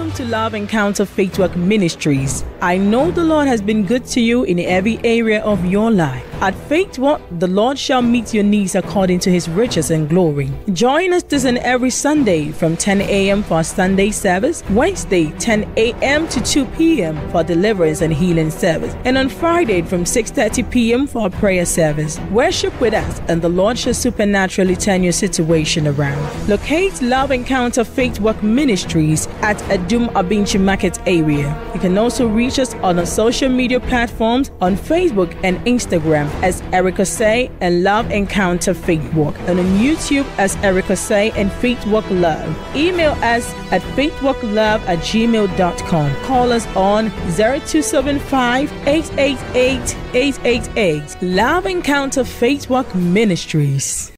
Welcome to Love Encounter Faith Walk Ministries. I know the Lord has been good to you in every area of your life. At Faith Walk, the Lord shall meet your needs according to his riches and glory. Join us this and every Sunday from 10 a.m. for Sunday service, Wednesday 10 a.m. to 2 p.m. for deliverance and healing service, and on Friday from 6:30 p.m. for our prayer service. Worship with us, and the Lord shall supernaturally turn your situation around. Locate Love Encounter Faith Walk Ministries at Adum Abinchi Market area. You can also reach us on our social media platforms on Facebook and Instagram as Erica Say and Love Encounter Faith Walk, and on YouTube as Erica Say and Faith Walk Love. Email us at faithwalklove at gmail.com. Call us on 0275 888 888. Love Encounter Faith Walk Ministries.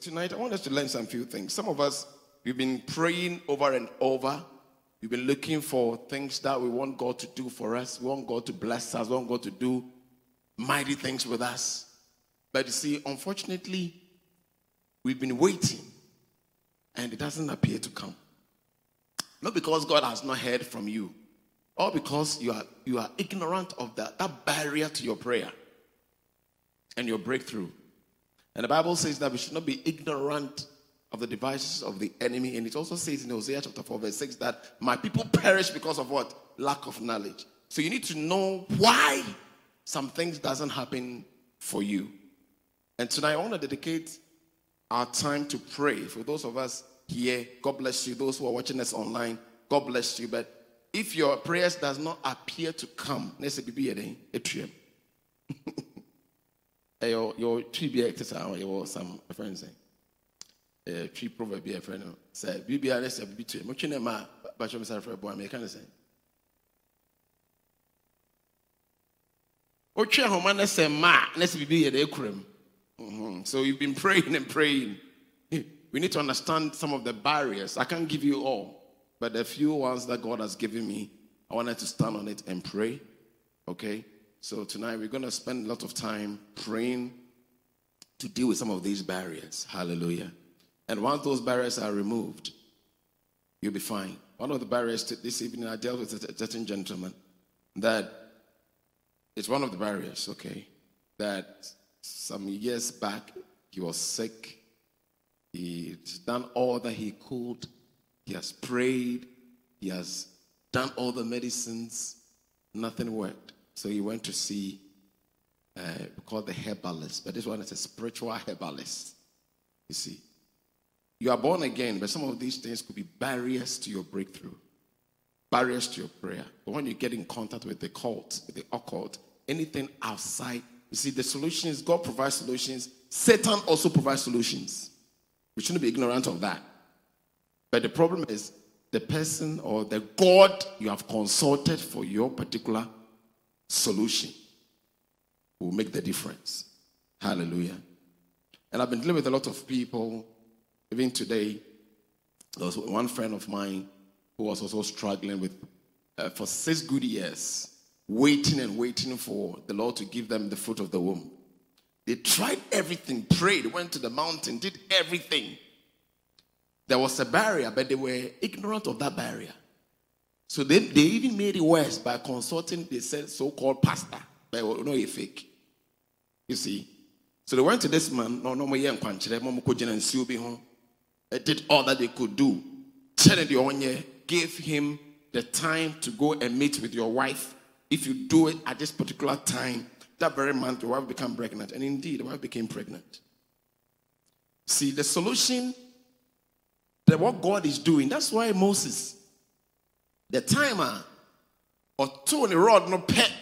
Tonight, I want us to learn some few things. Some of us, we've been praying over and over. We've been looking for things that we want God to do for us. We want God to bless us. We want God to do mighty things with us. But you see, unfortunately, we've been waiting and it doesn't appear to come. Not because God has not heard from you, or because you are, you are ignorant of that, that barrier to your prayer and your breakthrough. And the Bible says that we should not be ignorant of the devices of the enemy. And it also says in Hosea chapter 4, verse 6 that my people perish because of what? Lack of knowledge. So you need to know why some things doesn't happen for you. And tonight I want to dedicate our time to pray for those of us here. God bless you. Those who are watching us online, God bless you. But if your prayers does not appear to come, let's say be a trium. Your your be exercise or some friends say. A tree proverb be a friend say bibi a let's be to much in ma you say for boy me can say. Otwe homa na say ma na say bibi ye de kuram. Mm-hmm. So you've been praying and praying. We need to understand some of the barriers. I can't give you all, but the few ones that God has given me, I wanted to stand on it and pray. Okay? So tonight we're going to spend a lot of time praying to deal with some of these barriers. Hallelujah. And once those barriers are removed, you'll be fine. One of the barriers to this evening, I dealt with a certain gentleman that it's one of the barriers, okay, that some years back he was sick. He's done all that he could. He has prayed. He has done all the medicines. Nothing worked. So he went to see, uh, called the herbalist, but this one is a spiritual herbalist. You see, you are born again, but some of these things could be barriers to your breakthrough, barriers to your prayer. But when you get in contact with the cult, the occult, anything outside, you see, the solutions, God provides solutions, Satan also provides solutions. We shouldn't be ignorant of that. But the problem is the person or the God you have consulted for your particular solution will make the difference. Hallelujah. And I've been dealing with a lot of people, even today. There was one friend of mine who was also struggling with, uh, for six good years, waiting and waiting for the Lord to give them the fruit of the womb. They tried everything, prayed, went to the mountain, did everything. There was a barrier, but they were ignorant of that barrier. So they, they even made it worse by consulting the so-called pastor, but no a fake. You see. So they went to this man, no no more young Did all that they could do. Gave him the time to go and meet with your wife. If you do it at this particular time, that very month your wife became pregnant. And indeed, the wife became pregnant. See, the solution that what God is doing, that's why Moses the timer or two on the rod no pet.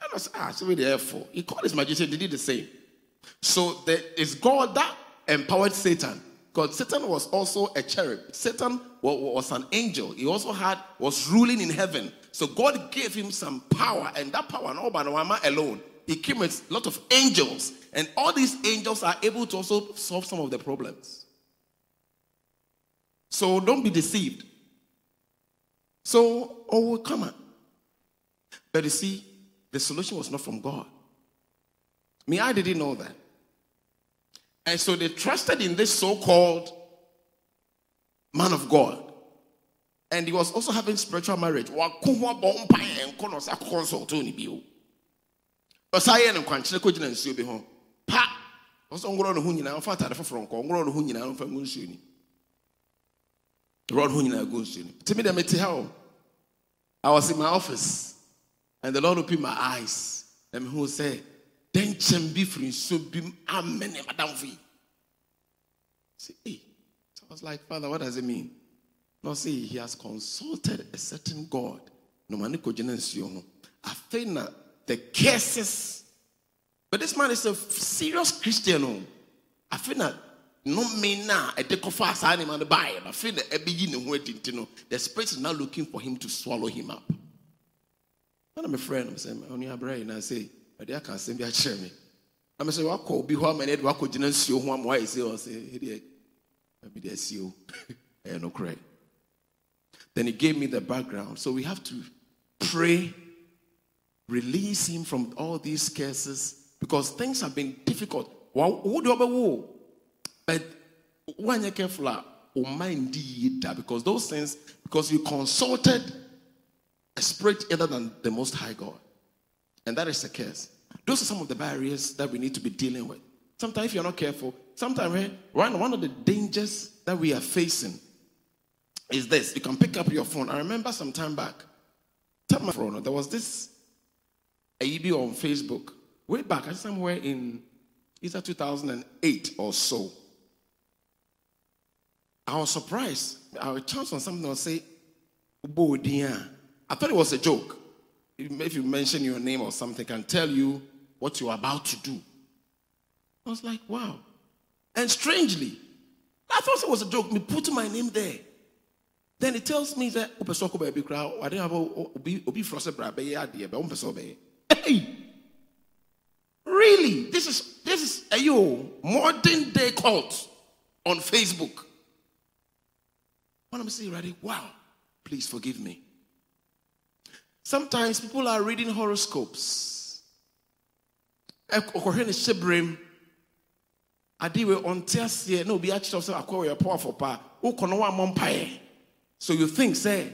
I was ah, so for. He called his magician, they did the same. So there is God that empowered Satan. Because Satan was also a cherub. Satan was an angel. He also had was ruling in heaven. So God gave him some power, and that power, no Banawama alone, he came with a lot of angels. And all these angels are able to also solve some of the problems. So don't be deceived. So, oh, come on. But you see, the solution was not from God. Me, I didn't know that. And so they trusted in this so called man of God. And he was also having spiritual marriage. Wako ho abɔ mpaeɛ nkɔ na ɔsɛ akɔ consult ni bio. Ɔsa yɛ no nkwankyerɛ kɔgyina nsuo bi ho. Pa! Ɔsɛ ɔngorɔ ne ho nyinaa ɔfa atade foforɔ nkɔ ɔngorɔ ne ho nyinaa ɔmfa ngu nsuo ni. Ɔrɔ ne ho nyinaa gu nsuo ni. Timi dɛ mete ha o. I was in my office and the Lord opened my eyes. And Then chambi free so be amen madam fi. See, hey. So I was like, Father, what does it mean? No, see, he has consulted a certain God. No no. I think that the curses. But this man is a serious Christian. Oh. I feel that no me na a take off us animal the buy. I feel that every year the spirit is now looking for him to swallow him up. When I'm a friend, I'm saying, on your brain, I say, but I can't send me a chair me. I'm saying, I'll call be home and Edward could not see who I'm why I say, or say, there's you. I no cry. Then he gave me the background. So we have to pray, release him from all these cases because things have been difficult. But when you're careful, mind because those things, because you consulted a spirit other than the Most High God. And that is the case. Those are some of the barriers that we need to be dealing with. Sometimes, if you're not careful, sometimes eh, one, one of the dangers that we are facing is this. You can pick up your phone. I remember some time back, there was this AEB on Facebook, way back, somewhere in either 2008 or so. I was surprised. I would chance on something would say, I thought it was a joke. If you mention your name or something, can tell you what you're about to do. I was like, wow. And strangely, I thought it was a joke. Me put my name there. Then it tells me that baby crowd, I didn't have obi idea, but Hey! Really? This is this is a yo modern day cult on Facebook. When I'm saying, ready, wow, please forgive me. Sometimes people are reading horoscopes. Ɔkɔhwɛ ne hyɛbrɛm adewe ɔnte aseɛ na obi akyerɛ sɛ akɔ yɛ powerful pa wokɔ no woammɔ so you think say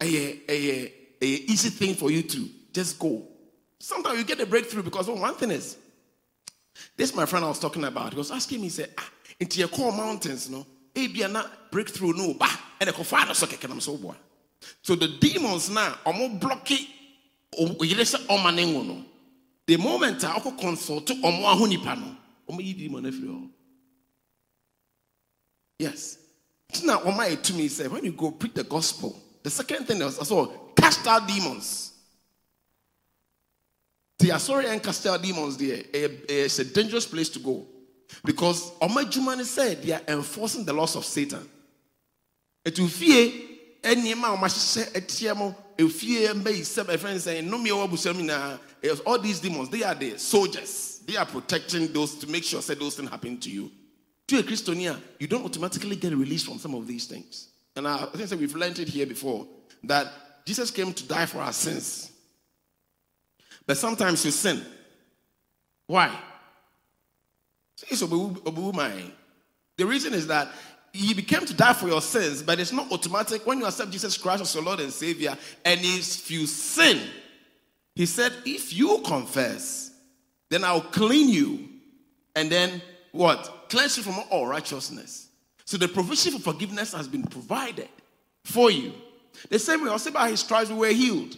a, a, a easy thing for you to just go. Sometimes you get a breakthrough because one thing is this my friend I was talking about he was asking me say ah into your core mountains no? Ebia na breakthrough no ba. The kɔfa so kɛkɛ nam so boa so the demons now ɔmo blocky oyere sɛ ɔma ne no. The moment a ɔkɔ consult ɔmo aho nipa no ɔmo yi demon afiri yes. Tina ɔmo ayɛ tumi sɛ when you go preach the gospel the second thing is also cast out demons. The asɔre and cast out demons there it's a dangerous place to go. Because adwuma said they are enforcing the laws of satan. It will fie nneɛma a wɔahyehyɛ atia mu efie mbɛyi sɛm ɛfɛn sɛn nnome a wɔabusam nyinaa all these demons. They are the soldiers. They are protecting those to make sure those things happen to you. To a christiania you don't automatically get released from some of these things. And i think we've learned it here before that jesus came to die for our sins. But sometimes you sin. Why? The reason is that he became to die for your sins, but it's not automatic when you accept Jesus Christ as your Lord and Savior. And if you sin, he said, if you confess, then I'll clean you. And then what? Cleanse you from all righteousness. So the provision for forgiveness has been provided for you. The same way, also by his stripes we were healed.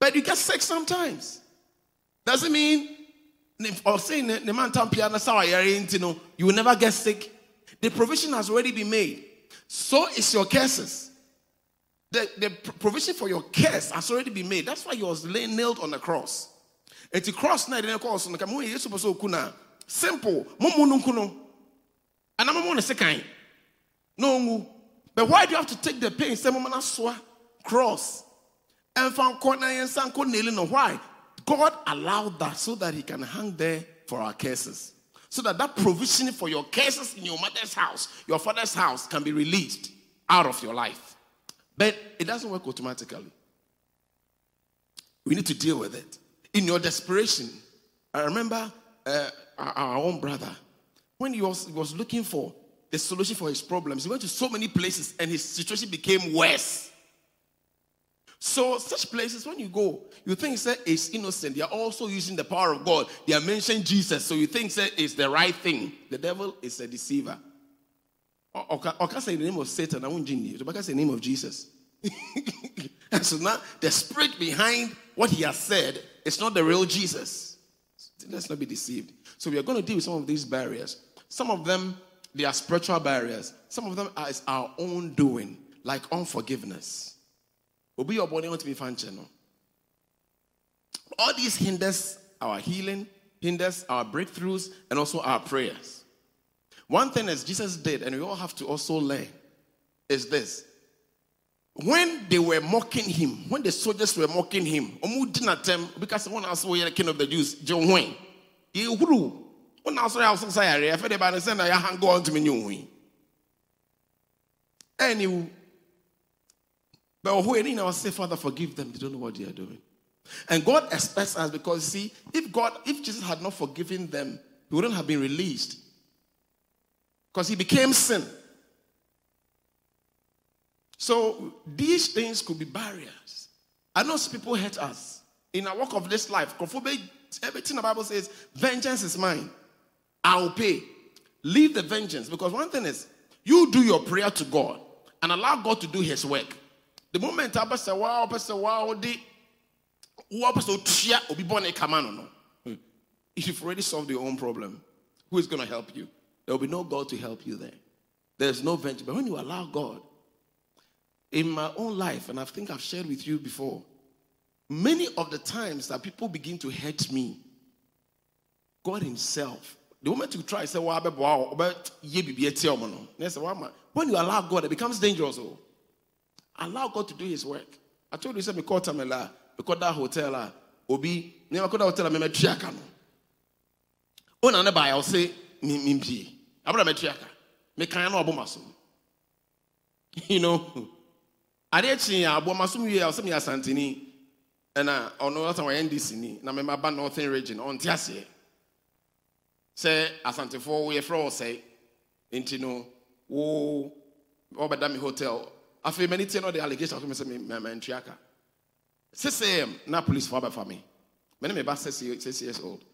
But you get sick sometimes. Doesn't mean or saying the man you know, you will never get sick the provision has already been made. So is your curses. The, the provision for your curse has already been made. That's why you was nailed on the cross. And the cross na the cross on the kamu yesu boso kuna simple. Mumu nunkuno. And I'm on the second. No, but why do you have to take the pain? Say mama swa cross. And from corner and sanko nailing. Why? God allowed that so that He can hang there for our cases so that that provision for your cases in your mother's house, your father's house can be released out of your life. But it doesn't work automatically. We need to deal with it. In your desperation, I remember uh, our own brother, when he was, he was looking for the solution for his problems. He went to so many places and his situation became worse. So, such places, when you go, you think that it's innocent. They are also using the power of God. They are mentioning Jesus. So, you think that it's the right thing. The devil is a deceiver. Or can say the name of Satan, I won't genie. But I can say the name of Jesus. so now, the spirit behind what he has said is not the real Jesus. Let's not be deceived. So, we are going to deal with some of these barriers. Some of them, they are spiritual barriers. Some of them are our own doing, like unforgiveness obi your body want to be functional. All these hinders our healing, hinders our breakthroughs, and also our prayers. One thing as Jesus did, and we all have to also learn, is this. When they were mocking him, when the soldiers were mocking him, because one asked the king of the Jews, John Wayne, he grew. When I saw how society, I felt about the sender, I hang on to me. Anyway, but who any now say, Father, forgive them. They don't know what they are doing. And God expects us because see, if God, if Jesus had not forgiven them, he wouldn't have been released. Because he became sin. So these things could be barriers. I know some people hurt us in our walk of this life. Everything the Bible says, vengeance is mine. I'll pay. Leave the vengeance. Because one thing is, you do your prayer to God and allow God to do his work. The moment I say wow, I say wow, the what so tia obi born a kamano no. Hmm. You've already solved your own problem. Who is going to help you? There will be no God to help you there. There's no venture. But when you allow God, in my own life, and I think I've shared with you before, many of the times that people begin to hurt me, God Himself, the moment you try, say, wow, but when you allow God, it becomes dangerous. Oh. Allow God to do his work. I told you, say, me call Tamela, me call that hotel, ah, obi, me call that hotel, me me triaka no. Ona ne ba, I'll say, me me mpie. Abra me triaka. Me kan na obo so. You know. Ade chi ya abo maso wie, I'll say me asantini. ɛna ɔno ɔsan wɔ ndc ni na mɛma ba northern region ɔnte aseɛ sɛ asantefoɔ wɔyɛ frɛ sɛ nti no wo ɔbɛda me hotel afei m'ani tie no de allegation me sɛ mantua ka sesɛm na policefoɔ abɛfa me. Mene meba six years old.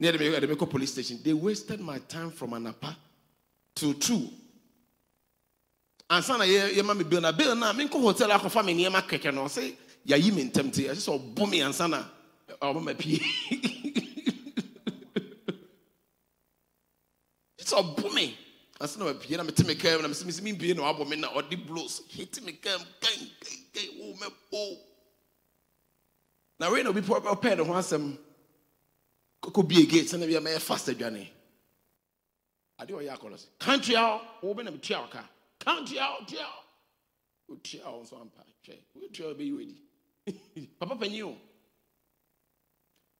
Ne yɛde me yɛde me police station they wasted my time from anapa to two ansa na yɛma me bill na bill na menkɔ hotel akɔfa me nneɛma kɛkɛ no. Sɛ yɛayi me ntɛm te ɛsɛ sɛ ɔbo me ansa na ɔbɛma pie sɛ ɔbo me ase na wapie na mete me kam na mesɛ mesi mempie na wabɔ me na ɔde blows hete me kam kan kan wo mɛpo na wei na obi ɔpɛɛ ne ho asɛm kɔkɔ bie gate sɛne bia mɛyɛ fast adwane ade ɔyɛ akɔlɔ sɛ country a wobɛ na metua wo ka country a tua wotua wo nso ampa hwɛ wotua wo bɛyi wadi papa panyin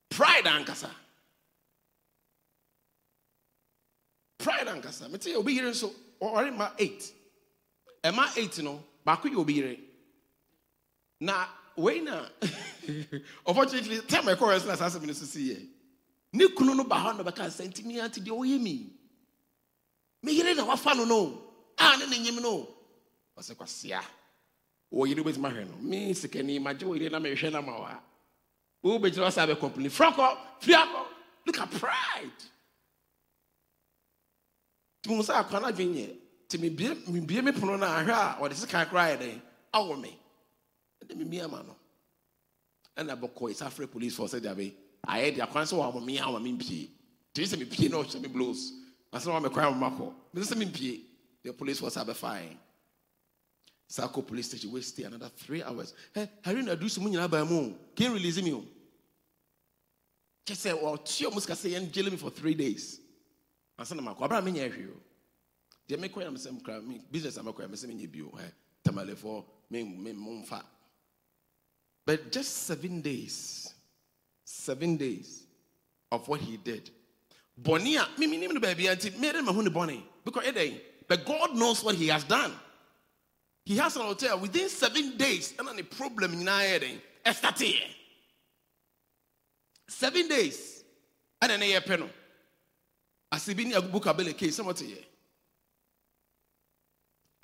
pride ankasa pride ankasa mete yɛ obi yere nso ɔre ma eight. Ɛma eight no baako yɛ obi yere na wei na unfortunately time ɛkɔ rɛ so na saa asɛm no so si yɛ ne kunu no ba hɔ na bɛka sɛ nti mea nti deɛ ɔyɛ mi. Me yere na wafa no no a ne ne nyim no ɔsɛ kwasea. Wɔ yere wobɛtumi ahwɛ no. Me sikani magye wɔ yere na mehwɛ no ma wɔ a wobɛgyina wɔ sɛ abɛkɔmpani frɔkɔ fiakɔ look at pride tumi sɛ akwa no adwen yɛ nti mebie me pono no ahwɛ a ɔde sika koraa yɛ dɛn? Awɔ me. Ɛde memie ama no. Ɛna bɔkɔ ɛsɛ afrɛ police force fɔ sɛ deabe ayɛ de akwan sɛ wɔama me ama mempie tumi sɛ mepie na ɔhyɛ me blows asɛ na wɔmɛkwan moma kɔ mesɛ sɛ mempie the police force abɛfae saa kɔ police station we stay another three hours. Hey, harry na adu so mu nyinaa baa mu. Can release me o? Kyɛ sɛ ɔte ɔmo sika sɛ yɛn jail me for three days ansa na makɔ abira mi nyɛ hwee o deɛ mekɔ yɛ mesɛ mkra me business a mɛkɔ yɛ mesɛ menyɛ bio ɛ tamalefoɔ me me momfa but just seven days seven days of what he did. Bɔnne a mimi nim no baabi nti mmeri ma ho ne bɔnne because eh, ɛdɛn but God knows what he has done. He has an hotel. Within seven days ɛna ne problem nyinaa yɛ eh, dɛn ɛstateɛ eh. seven days ɛna ne yɛ pɛ no asɛbi ne abubu kabele kei sɛ mɔte yɛ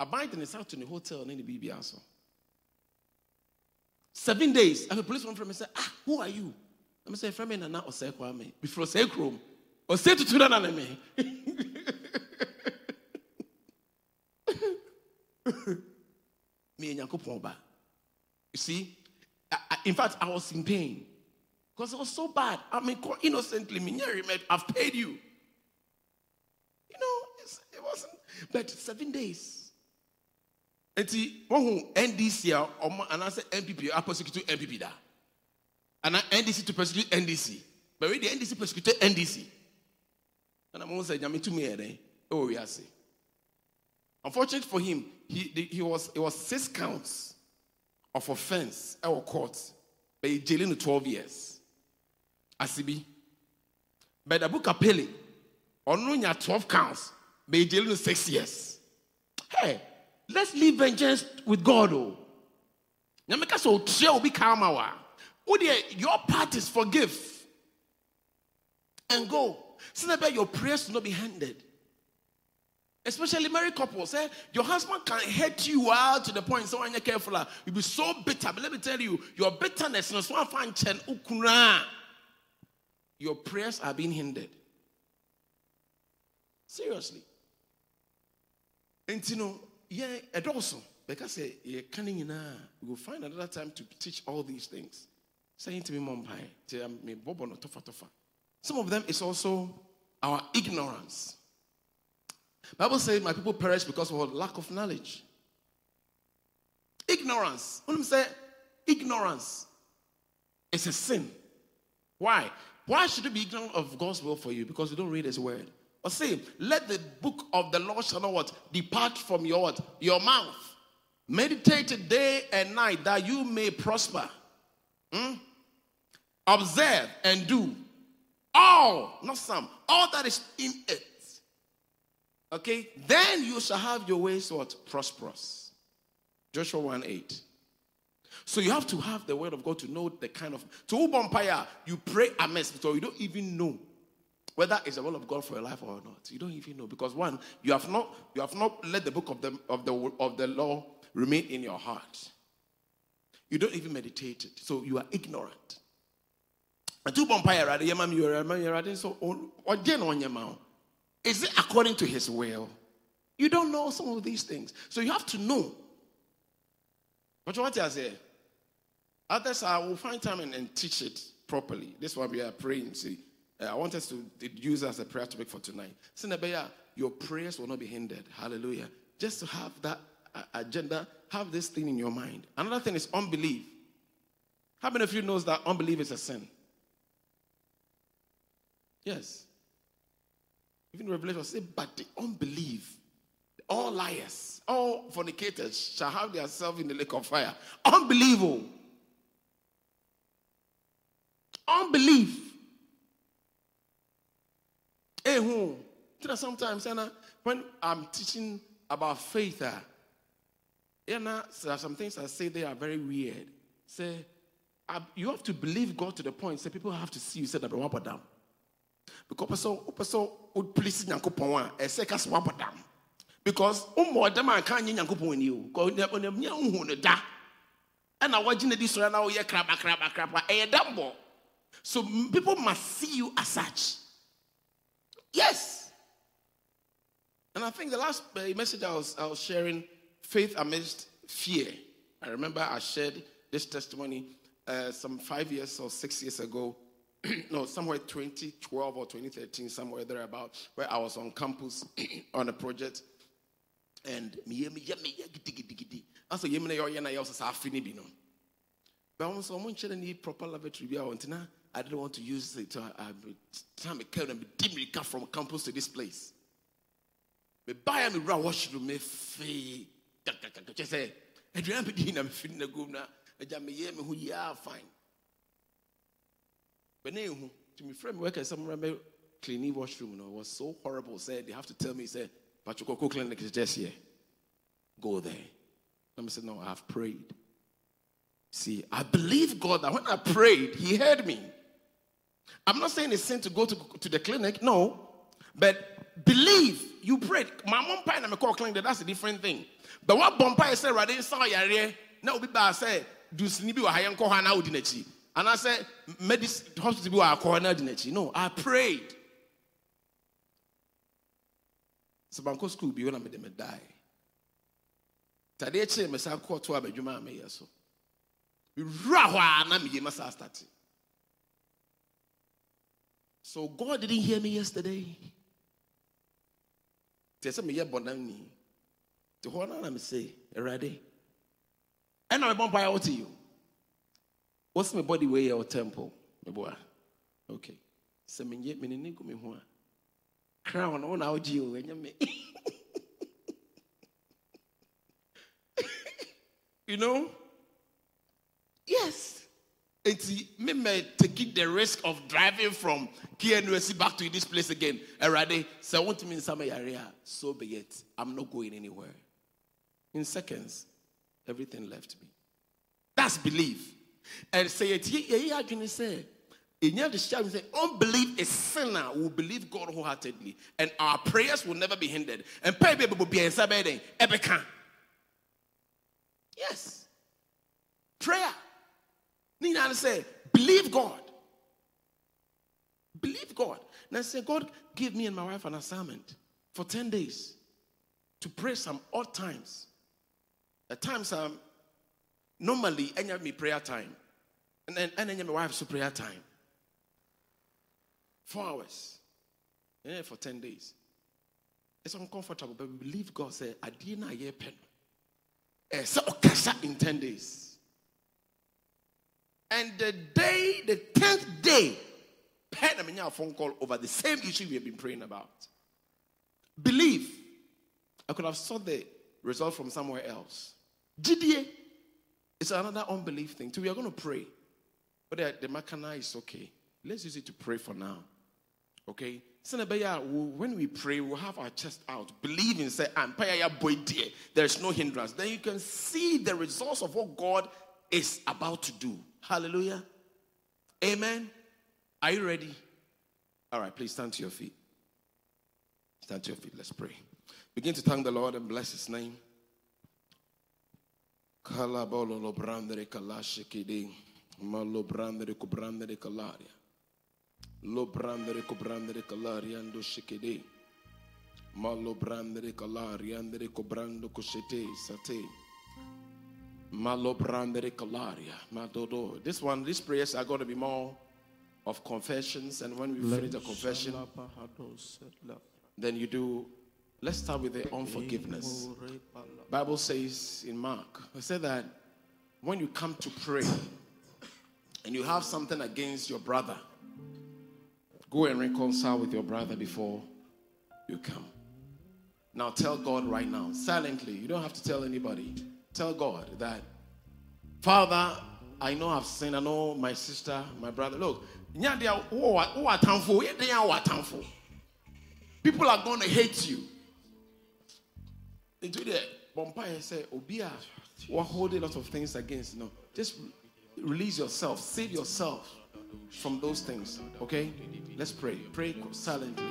aban de ne sa to ne hotel ne ne biribia so seven days afei police one from me say ah who are you? I'm say friend me nana ɔsɛ kwame before ɔsɛ kurom ɔsɛ tutu na na me. Me nyankopɔn ba you see I, I, in fact I was in pain. Because it was so bad. I mean innocently me I've paid you it wasn't but seven days. Nti wɔhu ndc a ɔmo anaasɛ npp apersecuted npp da. Ana ndc to persecute ndc but wey the ndc persecuted ndc ɛna mo sɛ nyame tumi yɛ dɛ ɛwɔ wiase. Unfortunately for him he he was it was six counts of offence our court. But he jailed no twelve years. Asibi. But abu ɔno nya twelve counts he jailed no six years hey. Let's leave vengeance with God. Oh. Nyameka so tria obi kama Your part is forgive and go. So that your prayers will not be handed. Especially married couples, eh? your husband can hurt you out to the point so when you're careful, ah, you'll be so bitter. But let me tell you, your bitterness your prayers are being hindered. Seriously. And you know, yeah, ɛdɔɔso. Bɛka sɛ yɛka no nyinaa we will find another time to teach all these things. Saying to me mɔ mpae nti um, mebɔbɔ no tɔfa some of them is also our ignorance. Bible says my people perish because of lack of knowledge. Ignorance. Wonim say ignorance is a sin. Why? Why should you be ignorant of god's will for you? Because you don't read his word or say, let the book of the Lord shall not what? Depart from your what? Your mouth. Meditate day and night that you may prosper. Hmm? Observe and do all, not some, all that is in it. Okay? Then you shall have your ways what? Prosperous. Joshua 1 8. So you have to have the word of God to know the kind of to Ubompire, you pray a amiss, so you don't even know whether it's the will of God for your life or not. You don't even know because one, you have not you have not let the book of the of the of the law remain in your heart. You don't even meditate it, so you are ignorant. So. Is it according to his will? You don't know some of these things. So you have to know. But what I say? Others I will find time and, and teach it properly. This one we are praying. See, I want us to use as a prayer topic for tonight. Sinabeya, your prayers will not be hindered. Hallelujah. Just to have that uh, agenda, have this thing in your mind. Another thing is unbelief. How many of you knows that unbelief is a sin? Yes. Even Revelation say, but the unbelief, all liars, all fornicators shall have themselves in the lake of fire. Unbelievable. Unbelief. Eh, hmm. Who? You know, sometimes when I'm teaching about faith, ah, you know, there are some things I say they are very weird. Say, you have to believe God to the point. Say, people have to see you say that one down. Because so, so would please Yankopon, a second swap down. Because um more them I can't Yankopon you. Because on them young da. And I watching this right now, yeah, crab, crab, crab, a dumbo. So people must see you as such. Yes. And I think the last uh, message I was, I was sharing, faith amidst fear. I remember I shared this testimony uh, some five years or six years ago. no, somewhere 2012 or 2013, somewhere there about, where I was on campus on a project. And me, me, me, me, also proper lavatory. I didn't want to use it. Uh, time I came and come from campus to this place. Me buy me raw washroom me fee. Just say, I didn't be in a feeling a good now. I jam me me who ya fine. But now, to me friend work at some remember cleaning washroom. It was so horrible. Said they have to tell me, say, Pachuco clinic is just here. Go there. Let me say, no, I have prayed. See, I believe God that when I prayed, He heard me. I'm not saying it's sin to go to, to the clinic, no. But believe you prayed. My mom pie na me call clinic. That's a different thing. But what bompa say right inside yare na obi ba say do sini bi wa hayen ko ha na odi n'akyi. And I said medicine hospital wa akọ na odi n'akyi. No, I prayed. So banko school bi when I made them die. Tade kyerɛ me to abadwuma a meyɛ so. Mewura hɔ a na masa start. So God didn't hear me yesterday. Te sɛ meyɛ bɔnam ni. Te hɔ no na me se, Awurade. Ɛna mebɔ out wote you. What's my body way or temple? Meboa. Okay. Sɛ menyɛ mene me gu me a. Crown wo na wogye o, ɛnyɛ me. You know? Yes. It's me may take the risk of driving from KNUST back to this place again. Already, so I want to mean some area. So be it. I'm not going anywhere. In seconds, everything left me. That's belief. And say it. Yeah, yeah, can say. In the shout, say, unbelief is sinner will believe God wholeheartedly, and our prayers will never be hindered. And pray will be in Sabbath, Yes. Prayer. Nina say, believe God. Believe God. And I say, God, give me and my wife an assignment for 10 days to pray some odd times. At times, um, normally, any of me prayer time. And then, and then my wife's prayer time. Four hours. Yeah, for 10 days. It's uncomfortable, but we believe God say, I didn't hear pen. Eh, so in 10 days. And the day, the 10th day, pen a phone call over the same issue we have been praying about. Believe. I could have sought the result from somewhere else. GDA is another unbelief thing. So we are going to pray. But the, the makana is okay. Let's use it to pray for now. Okay? when we pray, we'll have our chest out, believe in say, dear. There's no hindrance. Then you can see the results of what God is about to do. Hallelujah. Amen. Are you ready? All right, please stand to your feet. Stand to your feet. Let's pray. Begin to thank the Lord and bless his name. Malo brandere kubrandere kalaria. Lo brandere cobrandere calari ando shikede. Malo brandere calari andere cobrando cosete sate. This one, these prayers are going to be more of confessions. And when we finish the confession, then you do let's start with the unforgiveness bible says in mark it said that when you come to pray and you have something against your brother Go and reconcile with your brother before you come. Now tell God right now, silently. You don't have to tell anybody. Tell God that, Father, I know I've sinned. I know my sister, my brother. Look, people are going to hate you. Into the vampire say, Obia, we're holding a lot of things against. No, just release yourself, save yourself from those things. Okay? Let's pray. Pray silently.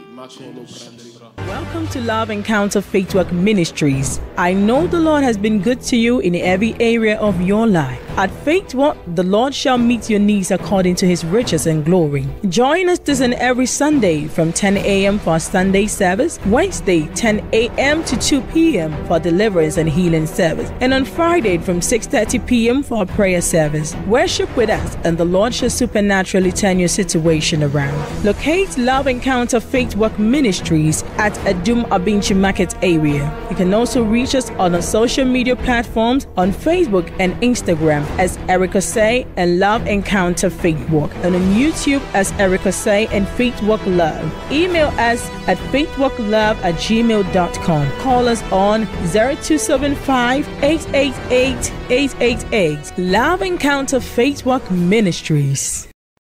Welcome to Love Encounter Faith Walk Ministries. I know the Lord has been good to you in every area of your life. At Faith Walk, the Lord shall meet your needs according to his riches and glory. Join us this and every Sunday from 10 a.m. for Sunday service, Wednesday 10 a.m. to 2 p.m. for deliverance and healing service, and on Friday from 6:30 p.m. for prayer service. Worship with us, and the Lord shall supernaturally turn your situation around. Locate Love Encounter Faith Walk Ministries at Adum Abinchi Market area. You can also reach us on our social media platforms on Facebook and Instagram as Erica Say and Love Encounter Faith Walk, and on YouTube as Erica Say and Faith Walk Love. Email us at faithwalklove at gmail.com. Call us on 0275 888 888. Love Encounter Faith Walk Ministries.